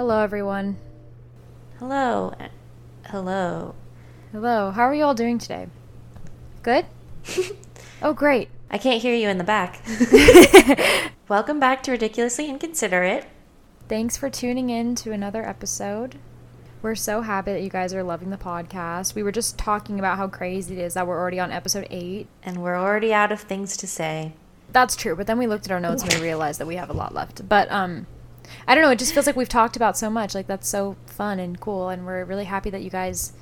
Hello, everyone. Hello. Hello. Hello. How are you all doing today? Good? oh, great. I can't hear you in the back. Welcome back to Ridiculously Inconsiderate. Thanks for tuning in to another episode. We're so happy that you guys are loving the podcast. We were just talking about how crazy it is that we're already on episode 8. And we're already out of things to say. That's true, but then we looked at our notes and we realized that we have a lot left. But um I don't know, it just feels like we've talked about so much. Like that's so fun and cool and we're really happy that you guys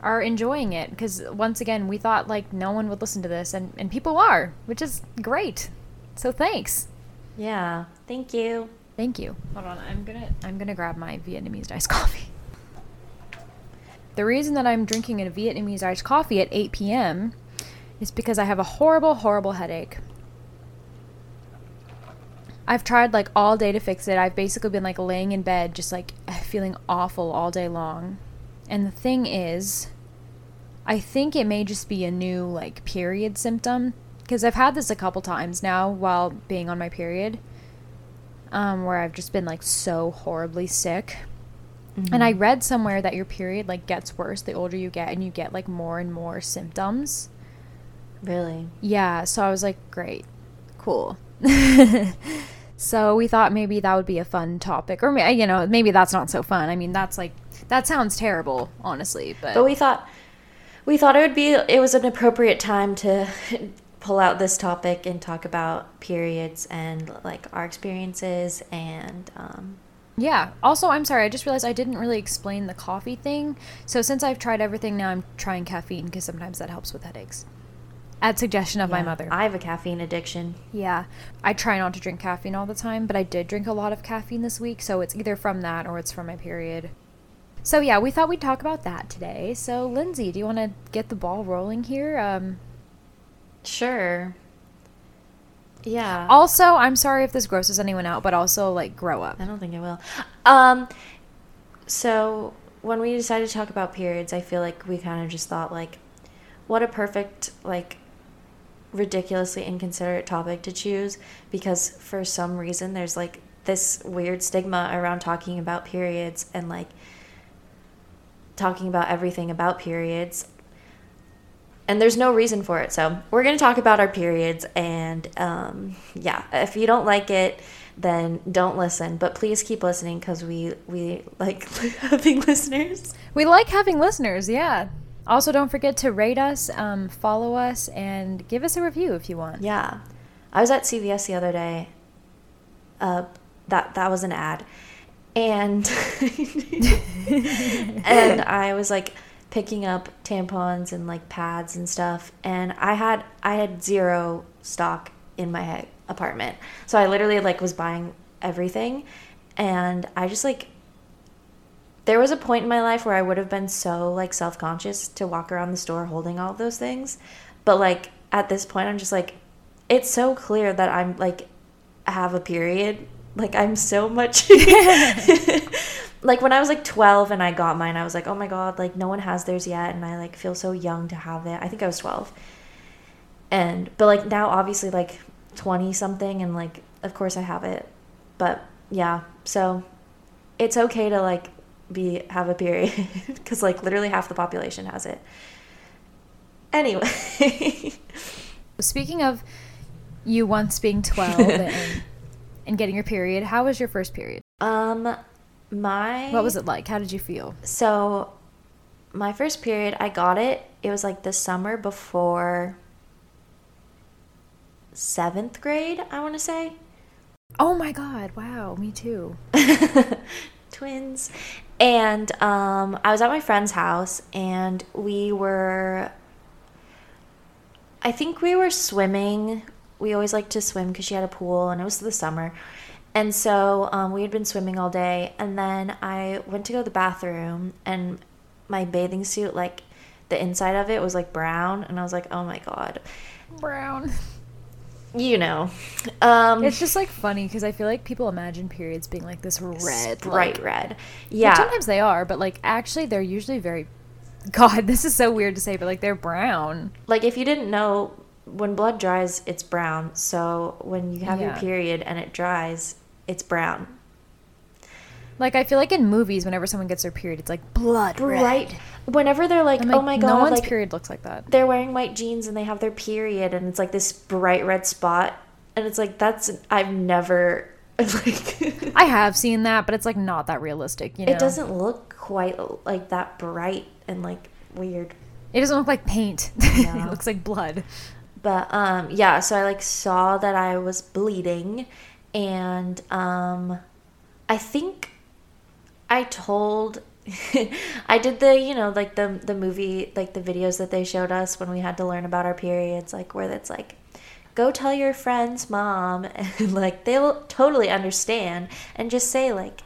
are enjoying it because once again, we thought like no one would listen to this and and people are, which is great. So thanks. Yeah. Thank you. Thank you. Hold on, I'm gonna I'm gonna grab my Vietnamese iced coffee. The reason that I'm drinking a Vietnamese iced coffee at 8 p.m. is because I have a horrible, horrible headache. I've tried like all day to fix it. I've basically been like laying in bed, just like feeling awful all day long. And the thing is, I think it may just be a new like period symptom because I've had this a couple times now while being on my period um, where I've just been like so horribly sick. Mm-hmm. And I read somewhere that your period like gets worse the older you get and you get like more and more symptoms. Really? Yeah, so I was like, great. Cool. so we thought maybe that would be a fun topic or you know, maybe that's not so fun. I mean, that's like that sounds terrible, honestly, but But we thought we thought it would be it was an appropriate time to pull out this topic and talk about periods and like our experiences and um, yeah. Also, I'm sorry. I just realized I didn't really explain the coffee thing. So since I've tried everything, now I'm trying caffeine because sometimes that helps with headaches. At suggestion of yeah, my mother. I have a caffeine addiction. Yeah. I try not to drink caffeine all the time, but I did drink a lot of caffeine this week, so it's either from that or it's from my period. So yeah, we thought we'd talk about that today. So Lindsey, do you want to get the ball rolling here? Um, Sure. Yeah. Also, I'm sorry if this grosses anyone out, but also like grow up. I don't think it will. Um so when we decided to talk about periods, I feel like we kind of just thought like what a perfect like ridiculously inconsiderate topic to choose because for some reason there's like this weird stigma around talking about periods and like talking about everything about periods and there's no reason for it. So we're gonna talk about our periods, and um, yeah, if you don't like it, then don't listen. But please keep listening because we we like having listeners. We like having listeners, yeah. Also, don't forget to rate us, um, follow us, and give us a review if you want. Yeah, I was at CVS the other day. Uh, that that was an ad, and and I was like picking up tampons and like pads and stuff and i had i had zero stock in my apartment so i literally like was buying everything and i just like there was a point in my life where i would have been so like self-conscious to walk around the store holding all of those things but like at this point i'm just like it's so clear that i'm like have a period like i'm so much like when I was like 12 and I got mine, I was like, oh my God, like no one has theirs yet. And I like feel so young to have it. I think I was 12. And, but like now, obviously, like 20 something, and like, of course I have it. But yeah, so it's okay to like be, have a period because like literally half the population has it. Anyway. Speaking of you once being 12 and, and getting your period, how was your first period? Um, my What was it like? How did you feel? So, my first period, I got it. It was like the summer before seventh grade, I want to say. Oh my god! Wow, me too. Twins. And um, I was at my friend's house, and we were. I think we were swimming. We always like to swim because she had a pool, and it was the summer. And so um, we had been swimming all day, and then I went to go to the bathroom, and my bathing suit, like the inside of it was like brown, and I was like, oh my god, brown. You know, um, it's just like funny because I feel like people imagine periods being like this red, bright like, red. Yeah, sometimes they are, but like actually, they're usually very. God, this is so weird to say, but like they're brown. Like if you didn't know, when blood dries, it's brown. So when you have Yeah. your period and it dries, it's brown. Like I feel like in movies, whenever someone gets their period, it's like blood red. Right. Whenever they're like, I'm oh my god, no one's like period looks like that. they're wearing white jeans and they have their period and it's like this bright red spot and it's like that's I've never like I have seen that, but it's like not that realistic. You know, it doesn't look quite like that bright and like weird. It doesn't look like paint. No. it looks like blood. But um yeah, so I like saw that I was bleeding and um I think I told I did the, you know, like the the movie like the videos that they showed us when we had to learn about our periods like where it's like go tell your friend's mom and like they'll totally understand and just say like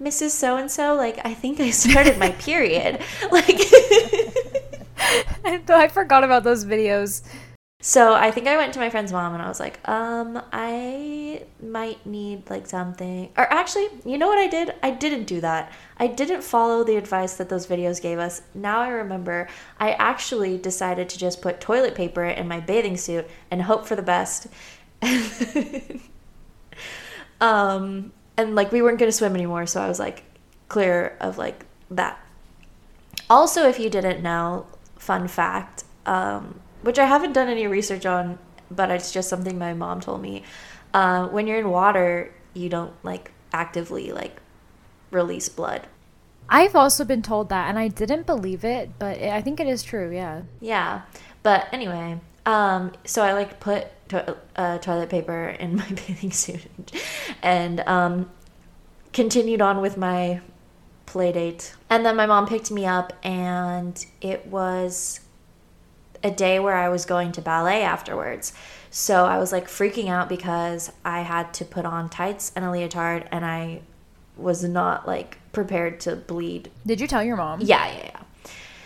Mrs. So and so like I think I started my period. Like I forgot about those videos. So I think I went to my friend's mom and I was like, um, I might need like something. Or actually, you know what I did? I didn't do that. I didn't follow the advice that those videos gave us. Now I remember I actually decided to just put toilet paper in my bathing suit and hope for the best. um, and like we weren't going to swim anymore, so I was like clear of like that. Also, if you didn't know, fun fact, um, which I haven't done any research on, but it's just something my mom told me. Uh, when you're in water, you don't like actively like release blood. I've also been told that, and I didn't believe it, but it, I think it is true. Yeah. Yeah, but anyway, um, so I like put to- uh, toilet paper in my bathing suit and um, continued on with my play date. And then my mom picked me up, and it was a day where I was going to ballet afterwards. So I was like freaking out because I had to put on tights and a leotard, and I was not like prepared to bleed Did you tell your mom? yeah, yeah, yeah.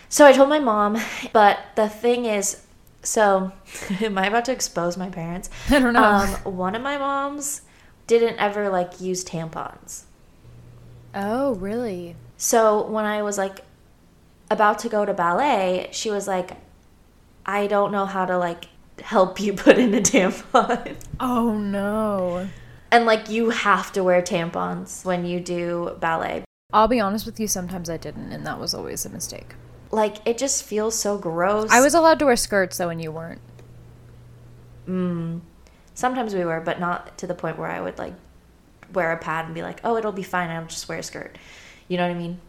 So I told my mom, but the thing is, so am I about to expose my parents? I don't know. Um, one of my moms didn't ever like use tampons. oh, really? So when I was like about to go to ballet, she was like, I don't know how to like help you put in a tampon. Oh no. and like you have to wear tampons when you do ballet. I'll be honest with you. Sometimes I didn't, and that was always a mistake. Like it just feels so gross. I was allowed to wear skirts though, and you weren't. Mm. Sometimes we were, but not to the point where I would like wear a pad and be like, "Oh, it'll be fine. I'll just wear a skirt." You know what I mean?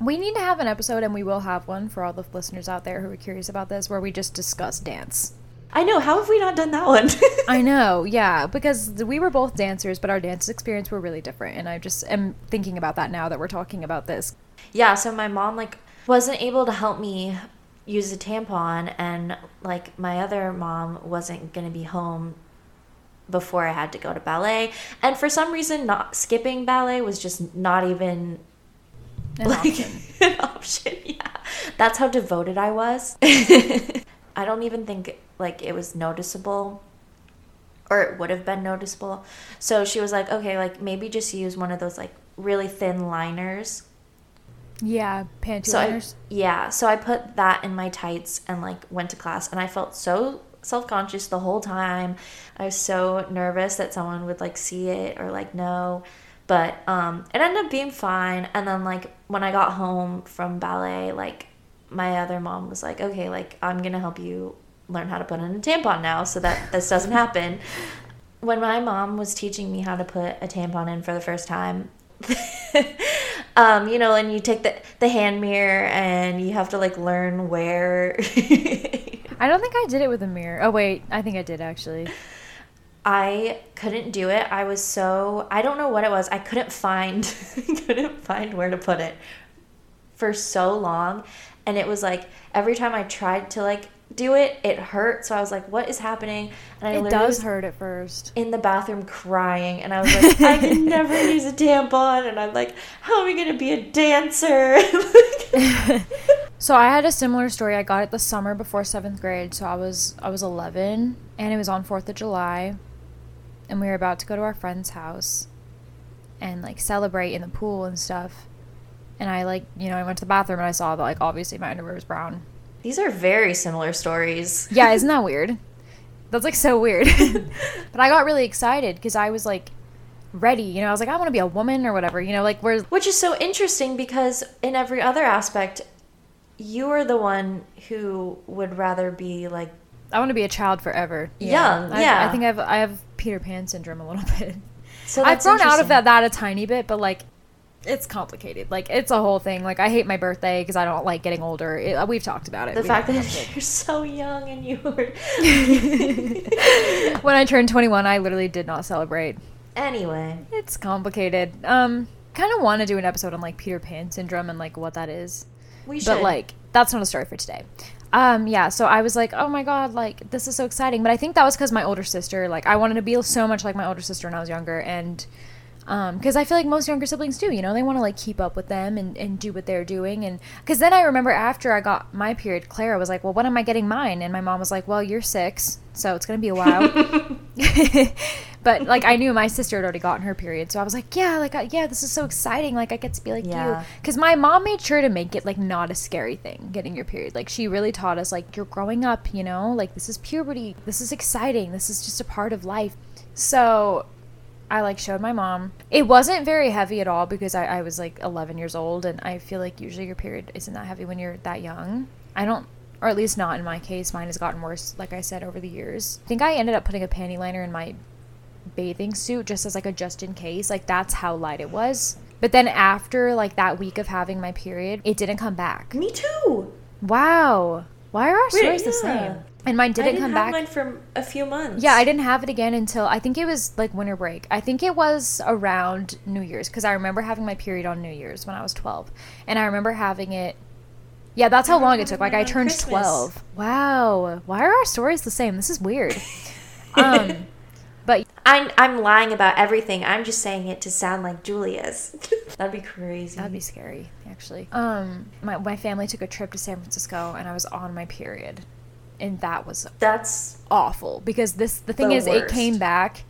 We need to have an episode, and we will have one for all the listeners out there who are curious about this, where we just discuss dance. I know. How have we not done that one? I know, yeah, because we were both dancers, but our dance experience were really different, and I just am thinking about that now that we're talking about this. yeah. So my mom like wasn't able to help me use a tampon, and like my other mom wasn't gonna be home before I had to go to ballet, and for some reason, not skipping ballet was just not even An like option. an option. Yeah, that's how devoted I was. I don't even think like it was noticeable, or it would have been noticeable. So she was like, "Okay, like maybe just use one of those like really thin liners." Yeah, panty So I, liners. yeah, so I put that in my tights and like went to class, and I felt so self conscious the whole time. I was so nervous that someone would like see it or like know. But um, it ended up being fine. And then like when I got home from ballet, like my other mom was like, "Okay, like I'm gonna help you learn how to put in a tampon now, so that this doesn't happen." When my mom was teaching me how to put a tampon in for the first time, um, you know, and you take the the hand mirror and you have to like learn where. I don't think I did it with a mirror. Oh wait, I think I did actually. I couldn't do it. I was so I don't know what it was. I couldn't find couldn't find where to put it for so long, and it was like every time I tried to like do it, it hurt. So I was like, "What is happening?" And I It does hurt at first. in the bathroom crying, and I was like, "I can never use a tampon," and I'm like, "How am I gonna be a dancer?" So I had a similar story. I got it the summer before seventh grade. So I was I was eleven, and it was on Fourth of July, and we were about to go to our friend's house, and like celebrate in the pool and stuff. And I like you know I went to the bathroom and I saw that like obviously my underwear was brown. These are very similar stories. Yeah, isn't that weird? That's like so weird. but I got really excited because I was like, ready. You know, I was like, I want to be a woman or whatever. You know, like where Which is so interesting because in every other aspect, you are the one who would rather be like I want to be a child forever. Young, I, yeah. I think I've I have Peter Pan syndrome a little bit. so. I've grown out of that that a tiny bit, but like it's complicated. Like it's a whole thing. Like I hate my birthday because I don't like getting older. It, we've talked about it. The We fact that you're so young and you were. when I turned 21, I literally did not celebrate. anyway, It's complicated. Um, kind of want to do an episode on like Peter Pan syndrome and like what that is. we should. But like that's not a story for today. Um, yeah, so I was like, oh my god, like this is so exciting. But I think that was because my older sister, like I wanted to be so much like my older sister when I was younger, and because I feel like most younger siblings do, you know, they want to like keep up with them and, and do what they're doing. And because then I remember after I got my period, Clara was like, well, when am I getting mine? And my mom was like, well, you're six, so it's gonna be a while. but like I knew my sister had already gotten her period, so I was like, yeah, like I, yeah, this is so exciting. Like I get to be like Yeah. you, because my mom made sure to make it like not a scary thing getting your period. Like she really taught us like you're growing up, you know, like this is puberty, this is exciting, this is just a part of life. So I like showed my mom. It wasn't very heavy at all because I, I was like 11 years old, and I feel like usually your period isn't that heavy when you're that young. I don't, or at least not in my case. Mine has gotten worse, like I said, over the years. I think I ended up putting a panty liner in my bathing suit just as like a just in case. Like that's how light it was. But then after like that week of having my period, it didn't come back. me too. Wow. Why are our Wait, stories the same? And mine didn't, didn't come have back. mine for a few months. Yeah, I didn't have it again until I think it was like winter break. I think it was around New Year's because I remember having my period on New Year's when I was 12. And I remember having it. Yeah, that's how long it took. Like I turned Christmas. 12. Wow. Why are our stories the same? This is weird. um but I'm I'm lying about everything. I'm just saying it to sound like Julia's. That'd be crazy. that'd be scary actually. Um my my family took a trip to San Francisco and I was on my period. And that was That's awful because this the thing The is it came back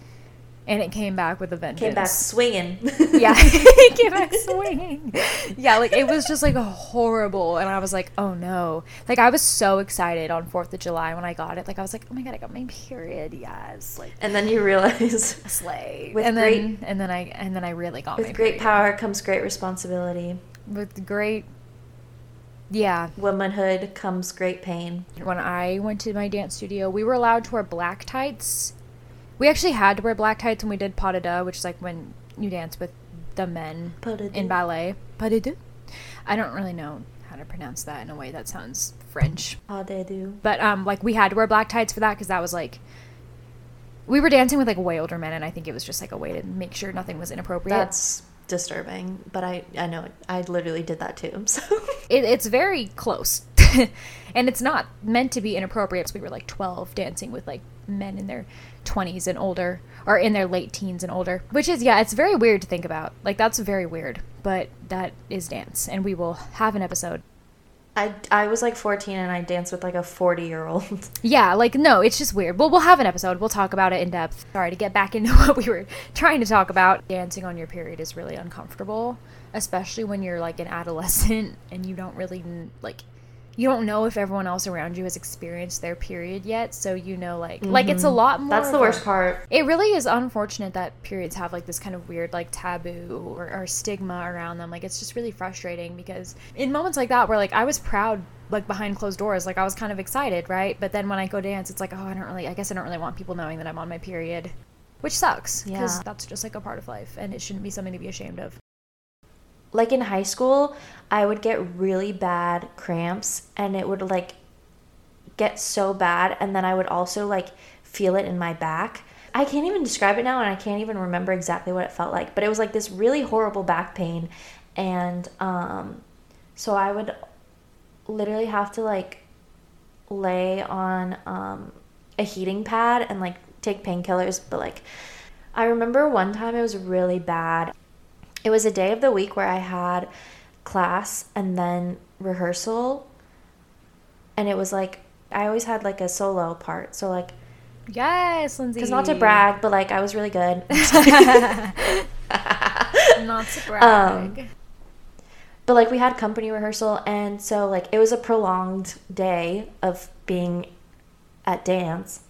and it came back with a vengeance. came back swinging. yeah it came back swinging yeah like it was just like horrible and i was like oh no like i was so excited on fourth of july when i got it like i was like oh my god i got my period yes like and then you realize slay With and great- then and then i and then i really got my with great period. power comes great responsibility. with great yeah Womanhood comes great pain. when i went to my dance studio we were allowed to wear black tights we actually had to wear black tights when we did pas de deux which is like when you dance with the men in ballet. Pas de deux. I don't really know how to pronounce that in a way that sounds French. How they do. But um, like we had to wear black tights for that because that was like we were dancing with like way older men, and I think it was just like a way to make sure nothing was inappropriate. That's disturbing, but I I know it. I literally did that too. So it, it's very close, and it's not meant to be inappropriate. So we were like twelve dancing with like men in their twenties and older, or in their late teens and older. Which is yeah, it's very weird to think about. Like that's very weird, but that is dance, and we will have an episode I I was like 14 and I danced with like a 40 year old. Yeah, like no, it's just weird. Well, we'll have an episode. We'll talk about it in depth. Sorry to get back into what we were trying to talk about. Dancing on your period is really uncomfortable, especially when you're like an adolescent and you don't really like you don't know if everyone else around you has experienced their period yet, so you know like like it's a mm-hmm. lot more That's the a- worst part. it really is unfortunate that periods have like this kind of weird like taboo or, or stigma around them like it's just really frustrating because in moments like that where like i was proud like behind closed doors like i was kind of excited right but then when i go dance it's like oh i don't really i guess i don't really want people knowing that i'm on my period which sucks because Yeah. that's just like a part of life and it shouldn't be something to be ashamed of Like in high school, I would get really bad cramps and it would like get so bad and then I would also like feel it in my back. I can't even describe it now and I can't even remember exactly what it felt like, but it was like this really horrible back pain and um so I would literally have to like lay on um a heating pad and like take painkillers, but like I remember one time it was really bad. It was a day of the week where I had class and then rehearsal. And it was like I always had like a solo part. So like yes lindsey cuz not to brag, but like I was really good. not to brag um, but like we had company rehearsal and so like it was a prolonged day of being at dance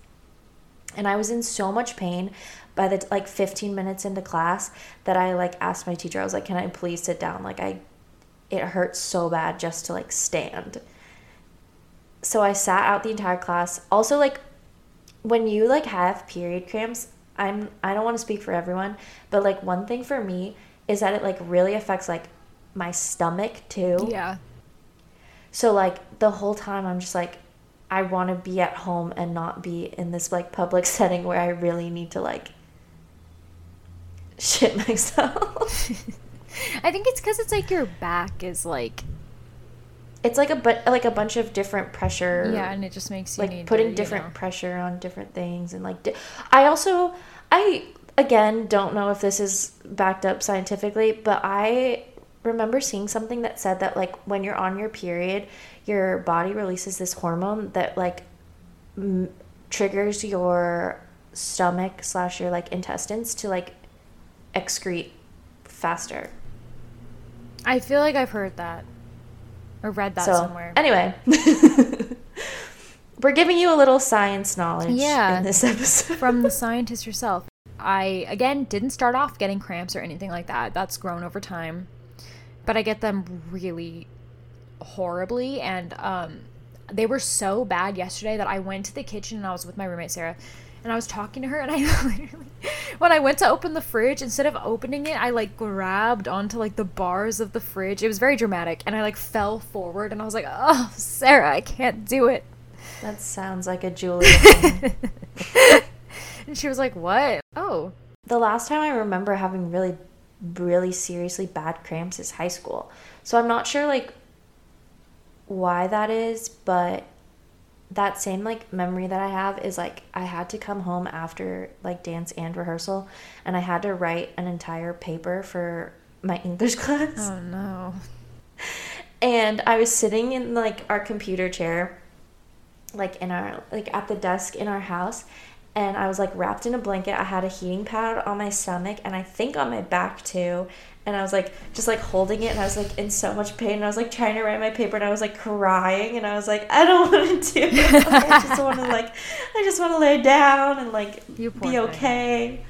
And I was in so much pain by the like 15 minutes into class that I like asked my teacher, I was like, can I please sit down? Like, I, it hurts so bad just to like stand. So I sat out the entire class. Also, like, when you like have period cramps, I'm, I don't want to speak for everyone, but like one thing for me is that it like really affects like my stomach too. Yeah. So like the whole time I'm just like I want to be at home and not be in this like public setting where I really need to like shit myself. I think it's because it's like your back is like it's like a but like a bunch of different pressure. yeah, and it just makes you like need putting to, you different know. pressure on different things and like di- I also I again don't know if this is backed up scientifically, but I remember seeing something that said that like when you're on your period, your body releases this hormone that like m- triggers your stomach slash your like intestines to like excrete faster. I feel like I've heard that or read that so somewhere. anyway, we're giving you a little science knowledge Yeah. in this episode. from the scientist herself. I again didn't start off getting cramps or anything like that. That's grown over time. But I get them really horribly and um they were so bad yesterday that I went to the kitchen and I was with my roommate Sarah and I was talking to her and I literally when I went to open the fridge instead of opening it I like grabbed onto like the bars of the fridge. It was very dramatic and I like fell forward and I was like, "Oh, Sarah, I can't do it." That sounds like a Julia thing. And she was like, "What?" Oh, the last time I remember having really, really seriously bad cramps is high school. So I'm not sure like why that is, but that same like memory that I have is like I had to come home after like dance and rehearsal and I had to write an entire paper for my English class. oh no. and I was sitting in like our computer chair, like in our like at the desk in our house, and I was like wrapped in a blanket. I had a heating pad on my stomach and I think on my back too. And I was like just like holding it and I was like in so much pain and I was like trying to write my paper and I was like crying and I was like I don't want to do it. I just want to like I just want to lay down and like be thing. okay.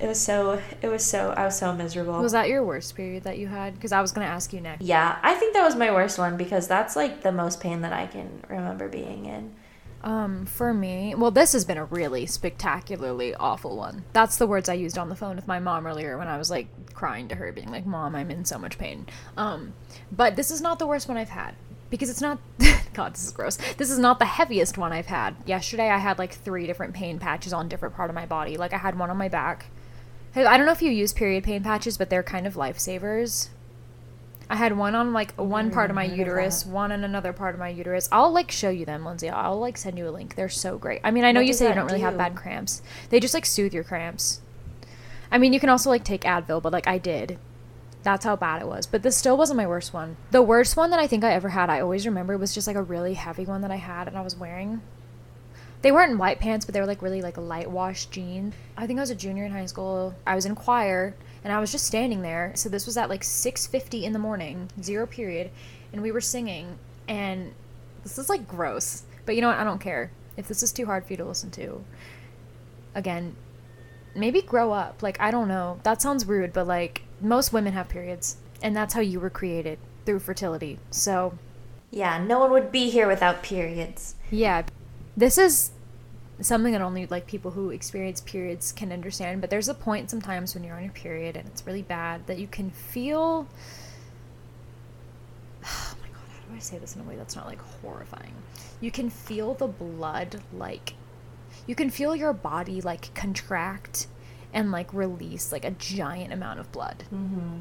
It was so it was so I was so miserable. Was that your worst period that you had? Because I was gonna ask you next. Yeah, I think that was my worst one because that's like the most pain that I can remember being in. Um, for me, well, this has been a really spectacularly awful one. That's the words I used on the phone with my mom earlier when I was like crying to her, being like, "Mom, I'm in so much pain." Um, but this is not the worst one I've had because it's not. God, this is gross. This is not the heaviest one I've had. Yesterday, I had like three different pain patches on different part of my body. Like I had one on my back. I don't know if you use period pain patches, but they're kind of lifesavers. I had one on like one part of my even heard of uterus, one on another part of my uterus. I'll like show you them, Lindsey. I'll like send you a link. They're so great. I mean, I know What you say you don't really have bad cramps. They just like soothe your cramps. I mean, you can also like take Advil, but like I did. That's how bad it was. But this still wasn't my worst one. The worst one that I think I ever had, I always remember, was just like a really heavy one that I had and I was wearing. They weren't in white pants, but they were like really like light wash jeans. I think I was a junior in high school. I was in choir and I was just standing there. So this was at like 6:50 in the morning, zero period, and we were singing and this is like gross. But you know what? I don't care. If this is too hard for you to listen to, again, maybe grow up. Like I don't know. That sounds rude, but like most women have periods and that's how you were created through fertility. So, Yeah, no one would be here without periods. yeah, this is something that only like people who experience periods can understand. But there's a point sometimes when you're on your period and it's really bad that you can feel. Oh my god, how do I say this in a way that's not like horrifying? You can feel the blood like. You can feel your body like contract and like release like a giant amount of blood Mm-hmm.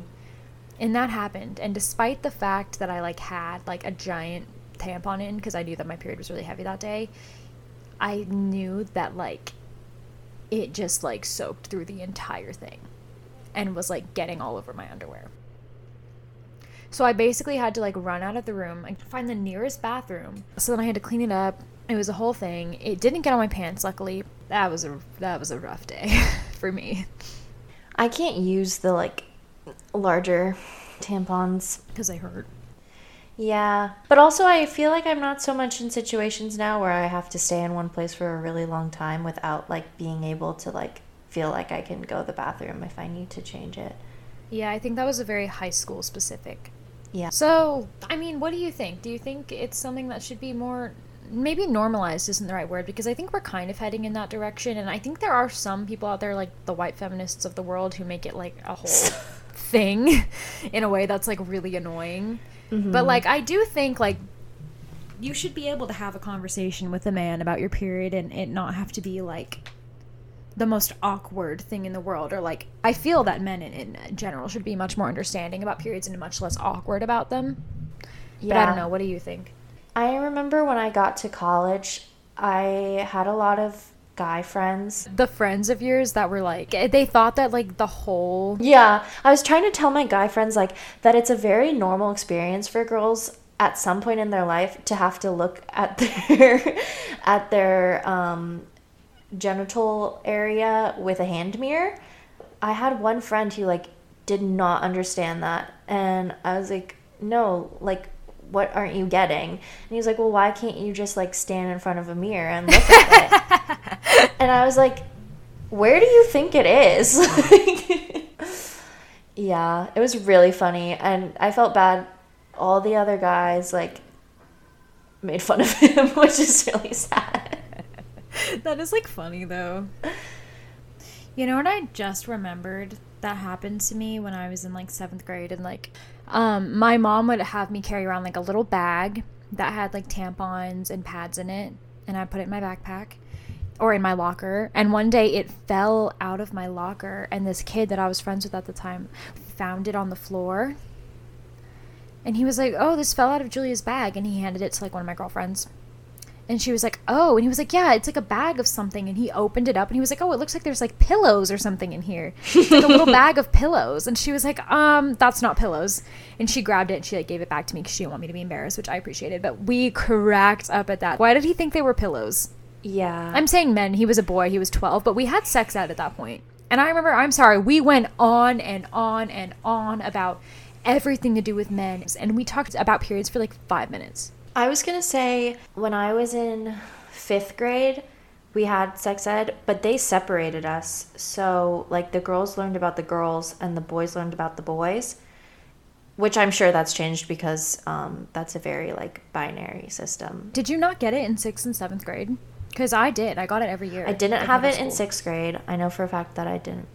and that happened and despite the fact that i like had like a giant tampon in because i knew that my period was really heavy that day i knew that like it just like soaked through the entire thing and was like getting all over my underwear. So i basically had to like run out of the room and find the nearest bathroom. So then i had to clean it up. It was a whole thing. It didn't get on my pants luckily. That was a that was a rough day for me. I can't use the like larger tampons. because i hurt Yeah. But also, I feel like I'm not so much in situations now where I have to stay in one place for a really long time without like being able to like feel like I can go to the bathroom if I need to change it. Yeah, I think that was a very high school specific. Yeah. So, I mean, what do you think? Do you think it's something that should be more maybe normalized isn't the right word because I think we're kind of heading in that direction and I think there are some people out there like the white feminists of the world who make it like a whole thing in a way that's like really annoying. Mm-hmm. But like I do think like you should be able to have a conversation with a man about your period and it not have to be like the most awkward thing in the world or like i feel that men in, in general should be much more understanding about periods and much less awkward about them yeah. but i don't know what do you think i remember when i got to college i had a lot of guy friends the friends of yours that were like they thought that like the whole yeah i was trying to tell my guy friends like that it's a very normal experience for girls at some point in their life to have to look at their at their um, genital area with a hand mirror. I had one friend who like did not understand that and I was like, "No, like what aren't you getting?" And he was like, "Well, why can't you just like stand in front of a mirror and look at it?" and I was like, "Where do you think it is?" yeah, it was really funny and I felt bad all the other guys like made fun of him, which is really sad. that is like funny though. You know what I just remembered that happened to me when I was in like seventh grade and like um my mom would have me carry around like a little bag that had like tampons and pads in it and I put it in my backpack or in my locker. And one day it fell out of my locker and this kid that I was friends with at the time found it on the floor. And he was like oh this fell out of Julia's bag and he handed it to like one of my girlfriends and she was like, "Oh," and he was like, "Yeah, it's like a bag of something." And he opened it up, and he was like, "Oh, it looks like there's like pillows or something in here, it's like a little bag of pillows." And she was like, "Um, that's not pillows." And she grabbed it and she like gave it back to me because she didn't want me to be embarrassed, which I appreciated. But we cracked up at that. Why did he think they were pillows? Yeah, I'm saying men. He was a boy. He was 12, but we had sex ed at that point. And I remember, I'm sorry, we went on and on and on about everything to do with men, and we talked about periods for like five minutes. I was gonna say when I was in fifth grade, we had sex ed, but they separated us. So like the girls learned about the girls and the boys learned about the boys, which I'm sure that's changed because um, that's a very like binary system. Did you not get it in sixth and seventh grade? Because I did. I got it every year. I didn't have it in sixth grade. I know for a fact that I didn't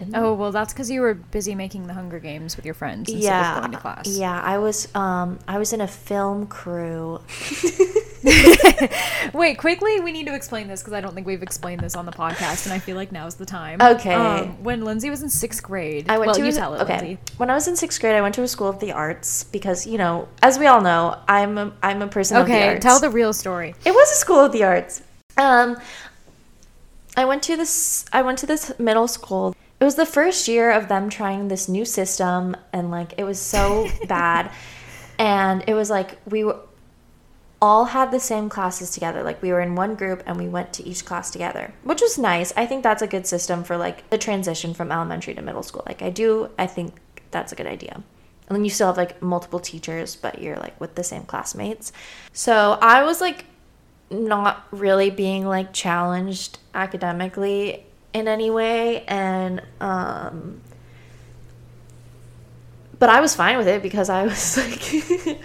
didn't oh well that's because you were busy making the hunger games with your friends instead yeah yeah i was um i was in a film crew. Wait quickly we need to explain this because i don't think we've explained this on the podcast and i feel like now's the time. Okay. Um, when lindsey was in sixth grade i went well, to you tell it, okay. Lindsey. when i was in sixth grade i went to a school of the arts because you know as we all know i'm a, i'm a person okay tell the real story. It was a school of the arts. Um I went to this I went to this middle school it was the first year of them trying this new system and like it was so bad. And it was like we were all had the same classes together. Like we were in one group and we went to each class together which was nice. I think that's a good system for like the transition from elementary to middle school. Like i do i think that's a good idea. And then you still have like multiple teachers but you're like with the same classmates. So i was like not really being like challenged academically in any way and um but I was fine with it because I was like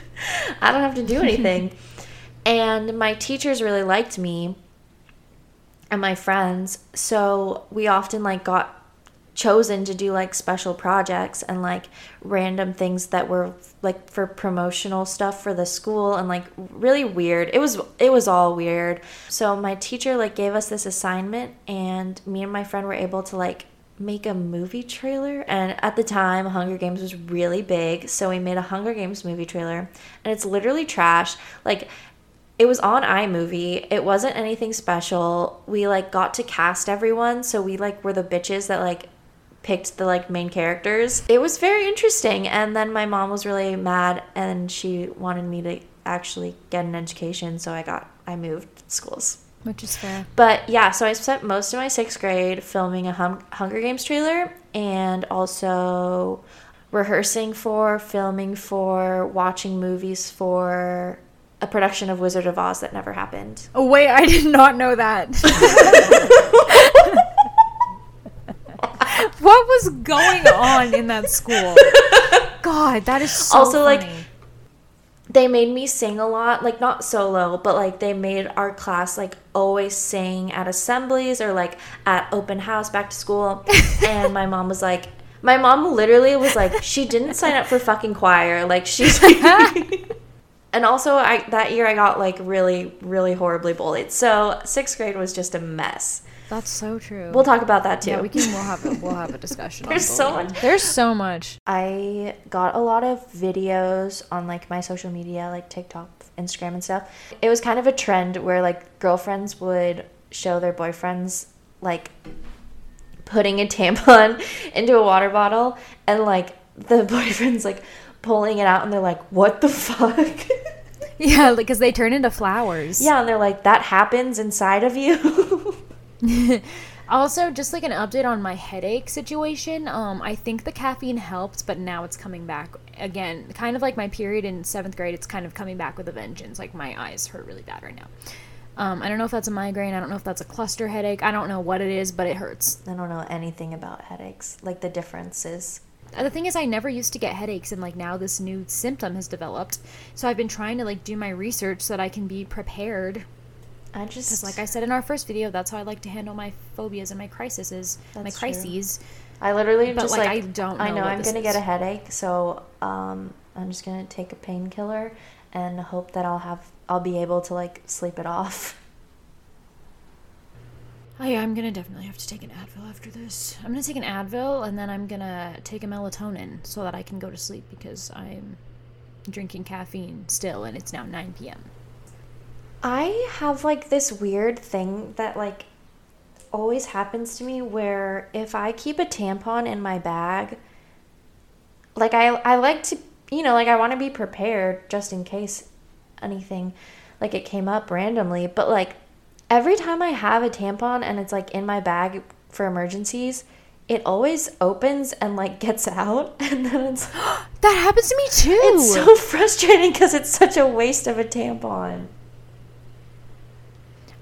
I don't have to do anything. and my teachers really liked me and my friends, so we often like got chosen to do like special projects and like random things that were like for promotional stuff for the school and like really weird. It was it was all weird. So my teacher like gave us this assignment and me and my friend were able to like make a movie trailer and at the time Hunger Games was really big, so we made a Hunger Games movie trailer and it's literally trash. Like it was on iMovie. It wasn't anything special. We like got to cast everyone, so we like were the bitches that like picked the like main characters. It was very interesting and then my mom was really mad and she wanted me to actually get an education so I got I moved schools. Which is fair. But yeah, so I spent most of my sixth grade filming a hum- Hunger Games trailer and also rehearsing for, filming for, watching movies for a production of Wizard of Oz that never happened. Oh wait, I did not know that. what was going on in that school? God, that is so Also, like, they made me sing a lot like not solo but like they made our class like always sing at assemblies or like at open house back to school. And my mom was like my mom literally was like she didn't sign up for fucking choir. Like she's and also i that year i got like really really horribly bullied. So sixth grade was just a mess That's so true. we'll talk about that too yeah, we can. We'll have a, we'll have a discussion. on There's so much- There's so much. I got a lot of videos on like my social media, like TikTok, Instagram, and stuff. It was kind of a trend where like girlfriends would show their boyfriends like putting a tampon into a water bottle and like the boyfriend's like pulling it out and they're like, what the fuck? Yeah, because they turn into flowers. yeah, and they're like, that happens inside of you. Also, just like an update on my headache situation. Um, I think the caffeine helped, but now it's coming back again. Kind of like my period in seventh grade. It's kind of coming back with a vengeance. Like my eyes hurt really bad right now. Um, I don't know if that's a migraine. I don't know if that's a cluster headache. I don't know what it is, but it hurts. I don't know anything about headaches, like the differences. Uh, The thing is, I never used to get headaches, and like now this new symptom has developed. So I've been trying to like do my research so that I can be prepared. I just Because, like I said in our first video, that's how I like to handle my phobias and my crises, my That's true. crises. I literally But, just like, like, I don't I know know what I'm gonna get a headache, so um, I'm just gonna take a painkiller and hope that I'll have I'll be able to like sleep it off. Oh yeah, I'm gonna definitely have to take an Advil after this. I'm gonna take an Advil and then I'm gonna take a melatonin so that I can go to sleep because I'm drinking caffeine still and it's now 9 p.m. I have like this weird thing that like always happens to me where if I keep a tampon in my bag, like I I like to you know like I want to be prepared just in case anything like it came up randomly, but like every time I have a tampon and it's like in my bag for emergencies, it always opens and like gets out and then it's That happens to me too. it's so frustrating cuz it's such a waste of a tampon.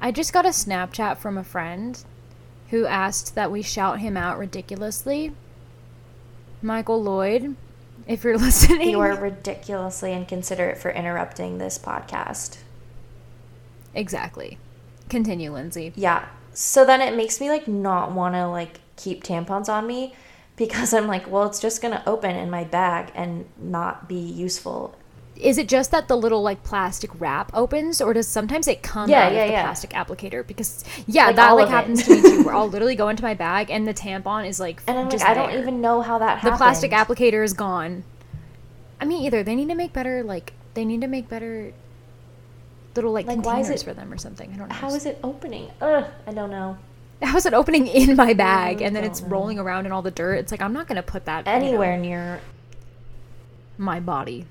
I just got a Snapchat from a friend who asked that we shout him out ridiculously. Michael Lloyd, if you're listening. You are ridiculously inconsiderate for interrupting this podcast. Exactly. Continue, Lindsey. Yeah. So then it makes me like not want to like keep tampons on me because I'm like, well, it's just going to open in my bag and not be useful. Is it just that the little like plastic wrap opens, or does sometimes it come Yeah, out yeah, of the yeah. plastic applicator? Because yeah, Like, that like it. happens to me too. Where I'll literally go into my bag and the tampon is like And I'm like, just I don't even know how that happens. the plastic applicator is gone. I mean, either they need to make better like they need to make better little like, Like, containers it- for them or something. I don't know. How is it opening? Ugh, I don't know. How is it opening in my bag mm, and then it's know. rolling around in all the dirt? It's like I'm not gonna put that you know, Anywhere near. my body.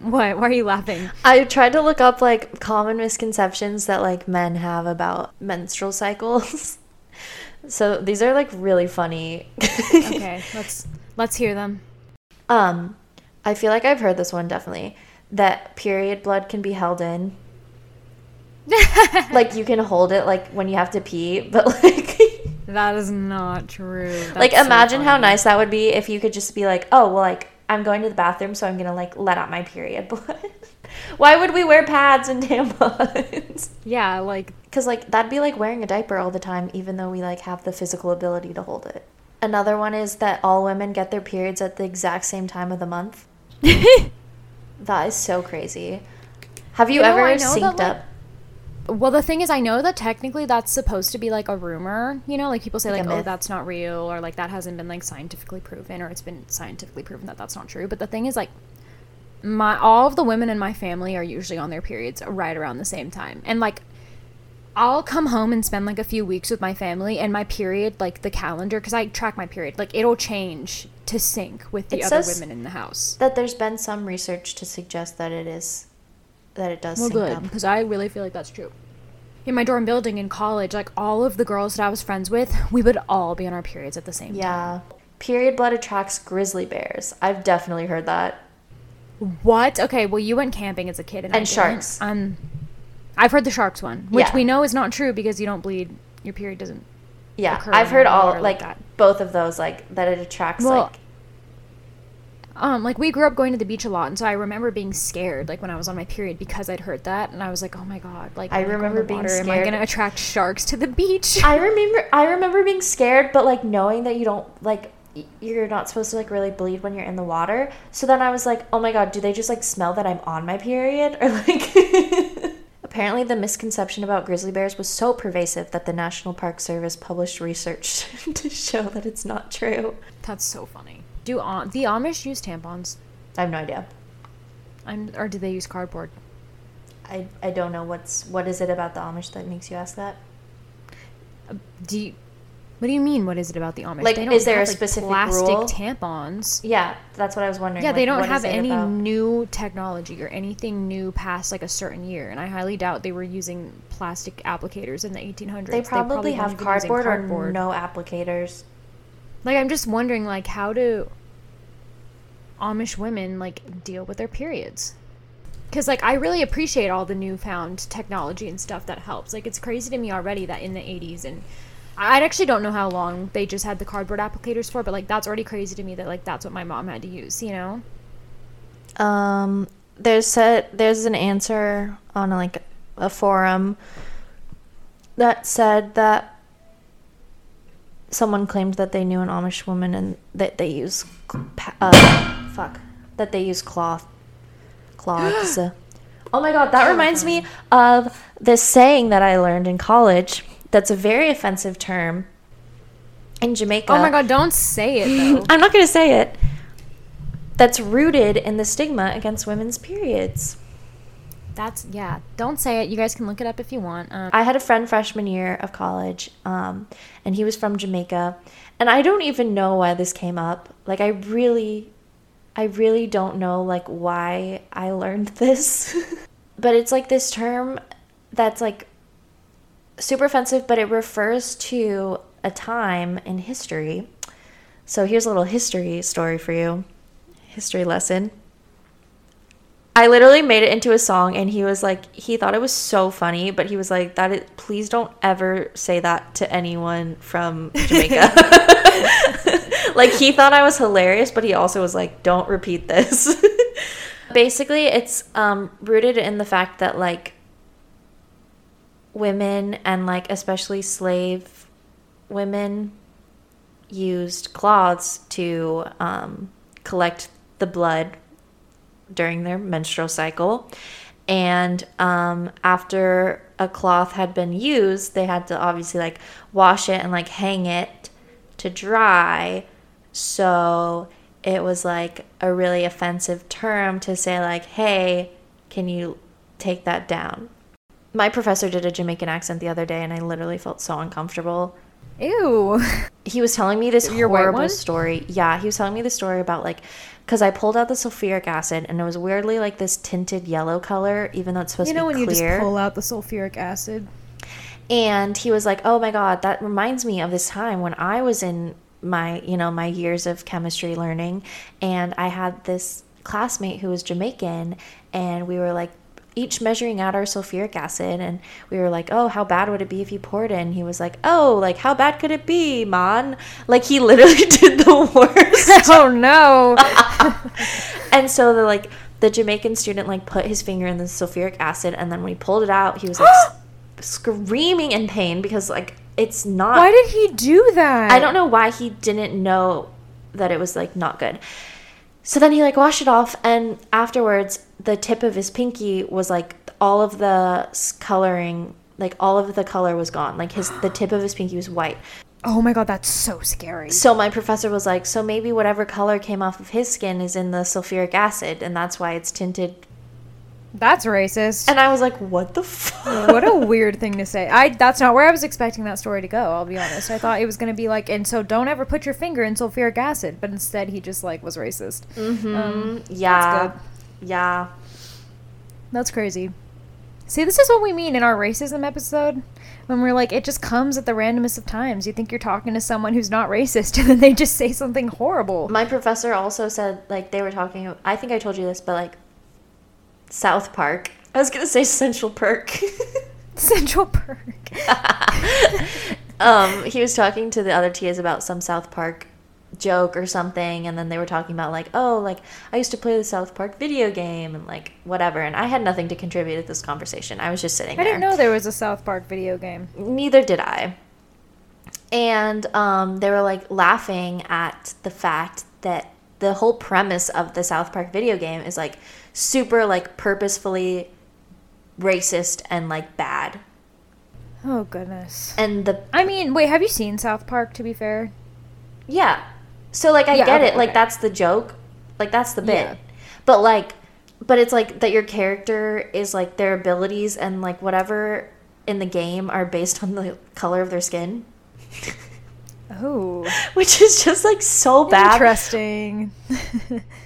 What? Why are you laughing? I tried to look up like common misconceptions that like men have about menstrual cycles. so these are like really funny. Okay, let's let's hear them. Um, I feel like I've heard this one definitely that period blood can be held in. like you can hold it like when you have to pee, but like That is not true. like That's so imagine how nice that would be if you could just be like, "Oh, well like I'm going to the bathroom, so I'm to like let out my period blood." Why would we wear pads and tampons? Yeah, like Cuz like that'd be like wearing a diaper all the time even though we like have the physical ability to hold it. Another one is that all women get their periods at the exact same time of the month. That is so crazy. Have you, You ever know that, synced like- up? Well, the thing is, I know that technically that's supposed to be like a rumor. You know, like people say, Like like, oh, myth. that's not real, or like that hasn't been like scientifically proven, or it's been scientifically proven that that's not true. But the thing is, like, my all of the women in my family are usually on their periods right around the same time, and like. I'll come home and spend like a few weeks with my family, and my period, like the calendar, because I track my period, like it'll change to sync with the It other women in the house. That there's been some research to suggest that it is that it does Well, good, because I really feel like that's true. In my dorm building in college, like all of the girls that I was friends with, we would all be on our periods at the same time. Yeah. period blood attracts grizzly bears. I've definitely heard that. What? Okay, well, you went camping as a kid, and, And sharks. Um, I've heard the sharks one, which Yeah. we know is not true because you don't bleed. Your period doesn't. Yeah, occur I've heard all like, like both of those like that it attracts Well, like Um, like we grew up going to the beach a lot, and so I remember being scared, like when I was on my period, because I'd heard that, and I was like, "Oh my god!" Like I when go in remember being water, Am I scared. gonna attract sharks to the beach? I remember I remember being scared but like knowing that you don't like you're not supposed to like really bleed when you're in the water. So then I was like, "Oh my god, do they just like smell that I'm on my period?" Or like Apparently the misconception about grizzly bears was so pervasive that the National Park Service published research to show that it's not true. That's so funny. Do Am- the Amish use tampons? I have no idea. I'm, or do they use cardboard? I, I don't know what's what is it about the Amish that makes you ask that? Uh, do you? What do you mean? What is it about the Amish? Like, They is there a have, like, plastic rule? tampons? Yeah, that's what I was wondering. Yeah, they don't have any about- new technology or anything new past like a certain year, and I highly doubt they were using plastic applicators in the 1800s. They probably, wouldn't have been using cardboard, or no applicators. Like, I'm just wondering, like, how do Amish women like deal with their periods? Because like I really appreciate all the newfound technology and stuff that helps. Like, it's crazy to me already that in the 80s and I actually don't know how long they just had the cardboard applicators for, but like that's already crazy to me that like that's what my mom had to use. You know? Um, there's said there's an answer on like a forum that said that someone claimed that they knew an Amish woman and that they use uh, fuck that they use cloth cloths. oh my god, that reminds me of this saying that I learned in college. That's a very offensive term in Jamaica. Oh my god, don't say it though. I'm not going to say it. That's rooted in the stigma against women's periods. That's yeah. Don't say it. You guys can look it up if you want. Um, I had a friend freshman year of college, um, and he was from Jamaica, and I don't even know why this came up. Like, I really, I really don't know like why I learned this, but it's like this term that's like super offensive, but it refers to a time in history. So here's a little history story for you, history lesson. I literally made it into a song and he was like he thought it was so funny, but he was like that is, please don't ever say that to anyone from Jamaica. like he thought I was hilarious, but he also was like don't repeat this. Basically, it's um rooted in the fact that like women and like especially slave women used cloths to um, collect the blood during their menstrual cycle. And um, after a cloth had been used, they had to obviously like wash it and like hang it to dry. So it was like a really offensive term to say, like, hey, can you take that down? My professor did a Jamaican accent the other day, and I literally felt so uncomfortable ew. he was telling me this Your horrible story. Yeah, he was telling me the story about like because I pulled out the sulfuric acid and it was weirdly like this tinted yellow color, even though it's supposed to be clear. you know to when be you just pull out the sulfuric acid. and he was like, "Oh my god, that reminds me of this time when I was in my you know my years of chemistry learning, and I had this classmate who was Jamaican, and we were like." Each measuring out our sulfuric acid, and we were like, "Oh, how bad would it be if you poured it?" And he was like, "Oh, like how bad could it be, man?" Like he literally did the worst. oh no. And so the like the Jamaican student like put his finger in the sulfuric acid, and then when he pulled it out, he was like screaming in pain because like it's not. Why did he do that? I don't know why he didn't know that it was like not good. So then he like washed it off, and afterwards, the tip of his pinky was like all of the coloring, like all of the color was gone. Like his the tip of his pinky was white. Oh my god, that's so scary. So my professor was like, so maybe whatever color came off of his skin is in the sulfuric acid, and that's why it's tinted That's racist. And I was like, what the fuck? what a weird thing to say. I that's not where I was expecting that story to go, I'll be honest. I thought it was going to be like and so don't ever put your finger in sulfuric acid, but instead he just like was racist. Um, yeah. good. Yeah. That's crazy. See, this is what we mean in our racism episode. when we're like, it just comes at the randomest of times. You think you're talking to someone who's not racist, and then they just say something horrible. My professor also said like they were talking. I think I told you this, but like South Park. I was gonna say Central Perk. Central Perk. um, he was talking to the other TAs about some South Park joke or something and then they were talking about like oh like i used to play the south park video game and like whatever and i had nothing to contribute to this conversation i was just sitting there. I there didn't know there was a South Park video game. neither did i and um, they were like laughing at the fact that the whole premise of the south park video game is like super like purposefully racist and like bad Oh goodness. and the I mean, wait, have you seen South Park? To be fair, Yeah. So like I Yeah, get okay, it. Like that's the joke. Like that's the bit. Yeah. But like but it's like that your character is like their abilities and like whatever in the game are based on the color of their skin, oh, which is just like so bad. interesting.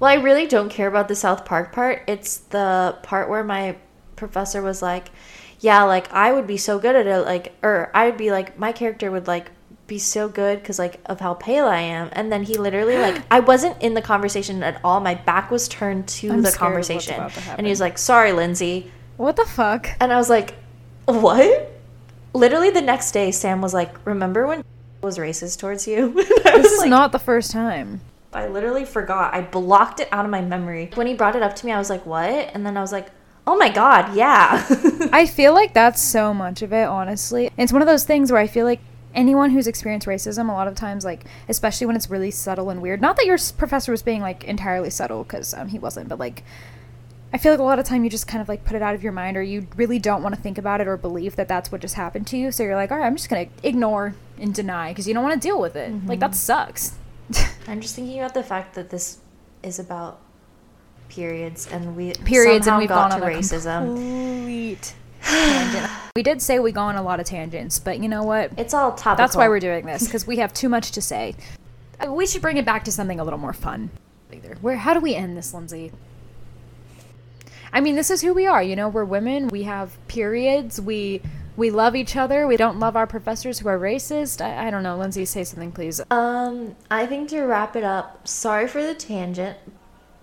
Well, I really don't care about the South Park part. It's the part where my professor was like, "Yeah, like I would be so good at it like er, or I would be like my character would like be so good cuz like of how pale I am." And then he literally like I wasn't in the conversation at all. My back was turned to I'm the scared of what's conversation. to And he was like, "Sorry, Lindsey." what the fuck? And I was like, "What?" Literally the next day Sam was like, "Remember when was racist towards you?" This is like, not the first time. I literally forgot. I blocked it out of my memory. When he brought it up to me, I was like, "What?" And then I was like, "Oh my god, yeah." I feel like that's so much of it, honestly. It's one of those things where I feel like anyone who's experienced racism, a lot of times, like, especially when it's really subtle and weird, not that your professor was being, like, entirely subtle, because um, he wasn't, but, like, I feel like a lot of time you just kind of, like, put it out of your mind, or you really don't want to think about it or believe that that's what just happened to you. So you're like, all right, I'm just going to ignore and deny, because you don't want to deal with it. Like, that sucks. I'm just thinking about the fact that this is about periods, and we Periods, and we've got gone to racism. complete tangent. We did say we go on a lot of tangents, but you know what? It's all topical. That's why we're doing this because we have too much to say. Uh, We should bring it back to something a little more fun. Either. Where? How do we end this, Lindsey? I mean, this is who we are. You know, we're women. We have periods. We we love each other. We don't love our professors who are racist. I, I don't know. Lindsey, say something, please. Um, I think to wrap it up, sorry for the tangent,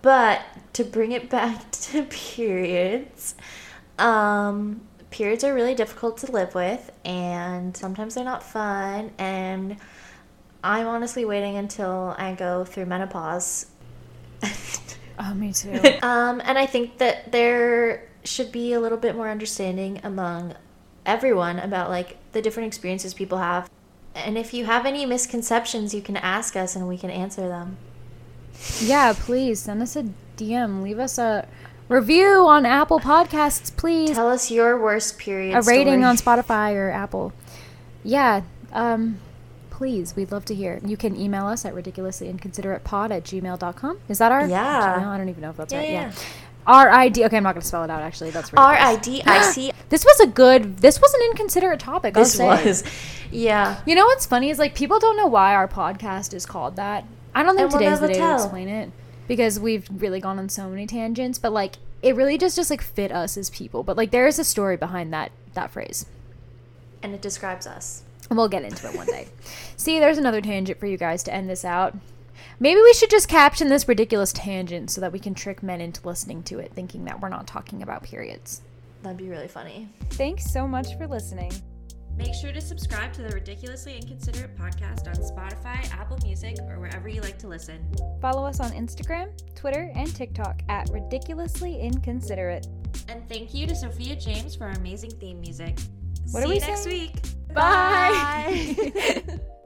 but to bring it back to periods, um, periods are really difficult to live with, and sometimes they're not fun. And I'm honestly waiting until I go through menopause. Oh, me too. um, and I think that there should be a little bit more understanding among everyone about like the different experiences people have. And if you have any misconceptions, you can ask us and we can answer them. yeah, please send us a DM. Leave us a review on Apple Podcasts, please. Tell us your worst period a rating story. on Spotify or Apple. Yeah, um, please, we'd love to hear. You can email us at ridiculouslyinconsideratepod at gmail.com. Is that our Yeah. Gmail? I don't even know if that's Yeah, right. yeah. Yeah. R I D. Okay, I'm not going to spell it out, actually. That's R. I D I C. This was a good, this was an inconsiderate topic. I'll This say. was, yeah. You know what's funny is like people don't know why our podcast is called that. I don't think And we'll today's the day tell. to explain it because we've really gone on so many tangents. But like, it really just just like fit us as people. But like, there is a story behind that that phrase. And it describes us. And we'll get into it one day. See, there's another tangent for you guys to end this out. Maybe we should just caption this ridiculous tangent so that we can trick men into listening to it, thinking that we're not talking about periods. That'd be really funny. Thanks so much for listening. Make sure to subscribe to the Ridiculously Inconsiderate podcast on Spotify, Apple Music, or wherever you like to listen. Follow us on Instagram, Twitter, and TikTok at ridiculously inconsiderate. And thank you to Sophia James for our amazing theme music. What See do we you next say? week. Bye.